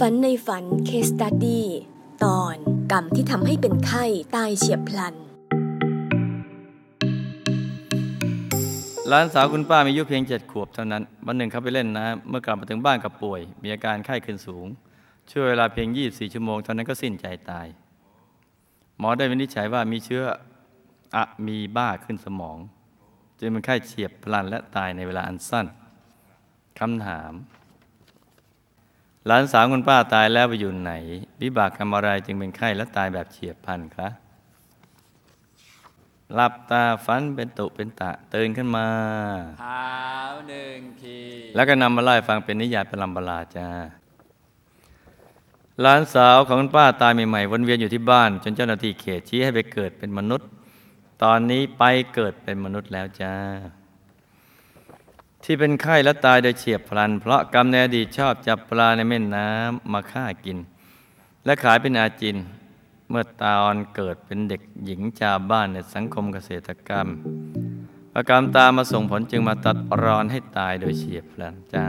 ฝันในฝันเคสตัดดี้ตอนกรรมที่ทำให้เป็นไข้ตายเฉียบพลันหลานสาวคุณป้ามีอายุเพียงเจ็ดขวบเท่านั้น วันหนึ่งเขาไปเล่นน้ำเมื่อกลับมาถึงบ้านกับป่วย มีอาการไข้ขึ้นสูง ช่วยเวลาเพียง 24 ชั่วโมงเท่านั้นก็สิ้นใจตาย หมอได้วินิจฉัยว่ามีเชื้ออะมีบ้าขึ้นสมองจึงเป็นไข้เฉียบพลันและตายในเวลาอันสั้นคำถาม หลานสาวคุณป้าตายแล้วไปอยู่ไหนวิบากกรรมอะไรจึงเป็นไข้และตายแบบเฉียบพลันครับหลับตาฝันเป็นตุเป็นตะตื่นขึ้นมาเท้าหนึ่งทีแล้วก็นำมาไล่ฟังเป็นนิยายเป็นลำบลาจ้าหลานสาวของคุณป้าตายใหม่ๆวนเวียนอยู่ที่บ้าน จนเจ้าหน้าที่เขตชี้ให้ไปเกิดเป็นมนุษย์ ตอนนี้ไปเกิดเป็นมนุษย์แล้วจ้า ที่เป็นไข้และตายโดยเฉียบพลัน เพราะกรรมในอดีตชอบจับปลาในแม่น้ำมาฆ่ากิน และขายเป็นอาจิน เมื่อตอนเกิดเป็นเด็กหญิงชาวบ้านในสังคมเกษตรกรรมประกรรมตามมาส่งผลจึงมาตัดรอนให้ตายโดยเฉียบพลันจ้า